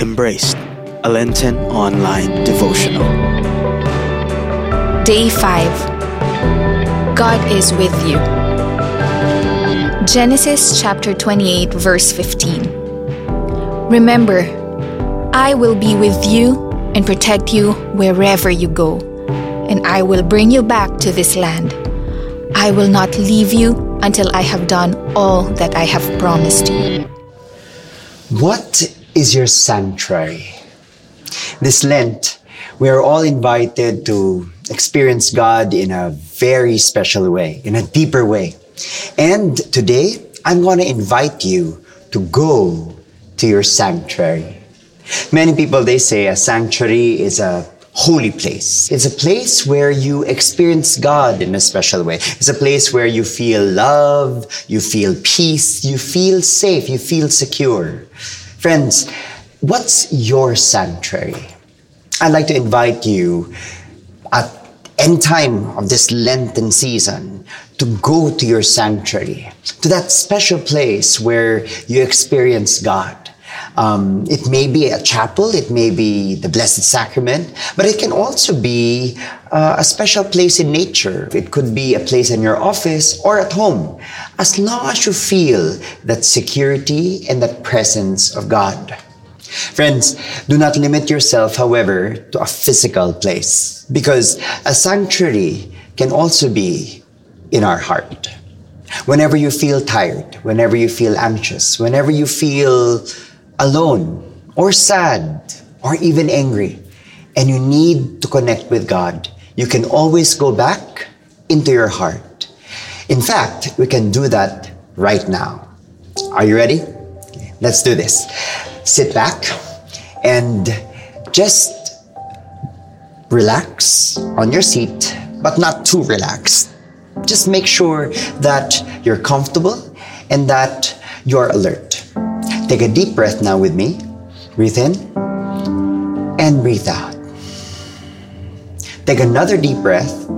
Embraced, a Lenten online devotional. Day 5 God is with you. Genesis chapter 28, verse 15. Remember, I will be with you and protect you wherever you go, and I will bring you back to this land. I will not leave you until I have done all that I have promised you. What is your sanctuary? This Lent, we are all invited to experience God in a very special way, in a deeper way. And today, I'm going to invite you to go to your sanctuary. Many people, they say a sanctuary is a holy place. It's a place where you experience God in a special way. It's a place where you feel love, you feel peace, you feel safe, you feel secure. Friends, what's your sanctuary? I'd like to invite you at any time of this Lenten season to go to your sanctuary, to that special place where you experience God. Um, it may be a chapel, it may be the Blessed Sacrament, but it can also be uh, a special place in nature. It could be a place in your office or at home, as long as you feel that security and that presence of God. Friends, do not limit yourself, however, to a physical place, because a sanctuary can also be in our heart. Whenever you feel tired, whenever you feel anxious, whenever you feel alone or sad or even angry, and you need to connect with God, you can always go back into your heart. In fact, we can do that right now. Are you ready? Let's do this. Sit back and just relax on your seat, but not too relaxed. Just make sure that you're comfortable and that you're alert. Take a deep breath now with me. Breathe in and breathe out. Take another deep breath.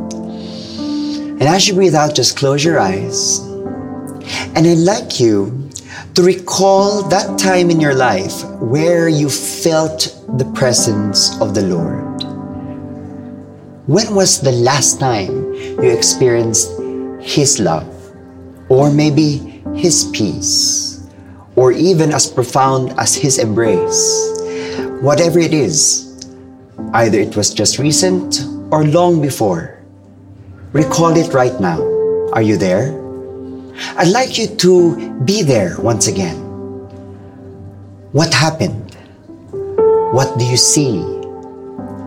And as you breathe out, just close your eyes. And I'd like you to recall that time in your life where you felt the presence of the Lord. When was the last time you experienced His love? Or maybe His peace? Or even as profound as His embrace? Whatever it is, either it was just recent or long before, recall it right now. Are you there? I'd like you to be there once again. What happened? What do you see?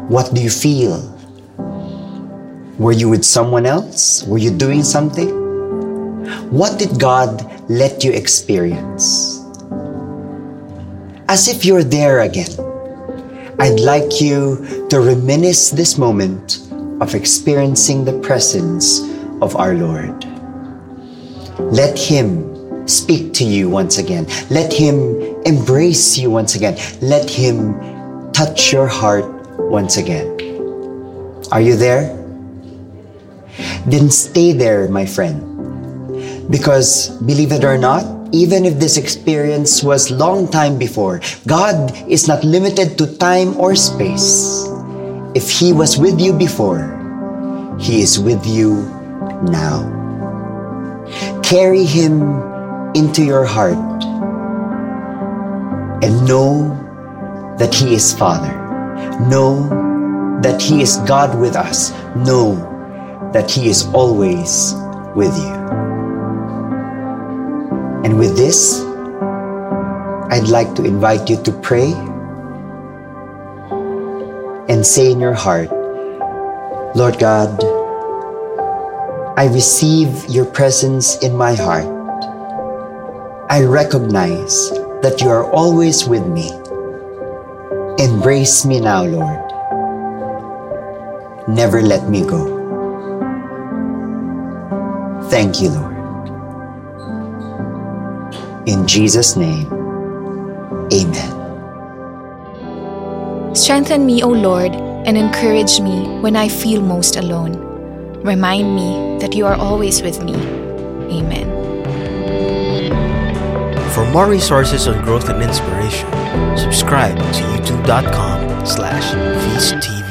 What do you feel? Were you with someone else? Were you doing something? What did God let you experience? As if you're there again, I'd like you to reminisce this moment of experiencing the presence of our Lord. Let Him speak to you once again. Let Him embrace you once again. Let Him touch your heart once again. Are you there? Then stay there, my friend. Because believe it or not, even if this experience was long time before, God is not limited to time or space. If He was with you before, He is with you now. Carry Him into your heart and know that He is Father. Know that He is God with us. Know that He is always with you. And with this, I'd like to invite you to pray and say in your heart, Lord God, I receive your presence in my heart. I recognize that you are always with me. Embrace me now, Lord. Never let me go. Thank you, Lord. In Jesus' name, amen. Strengthen me, O Lord, and encourage me when I feel most alone. Remind me that you are always with me. Amen. For more resources on growth and inspiration, subscribe to youtube.com slash feasttv.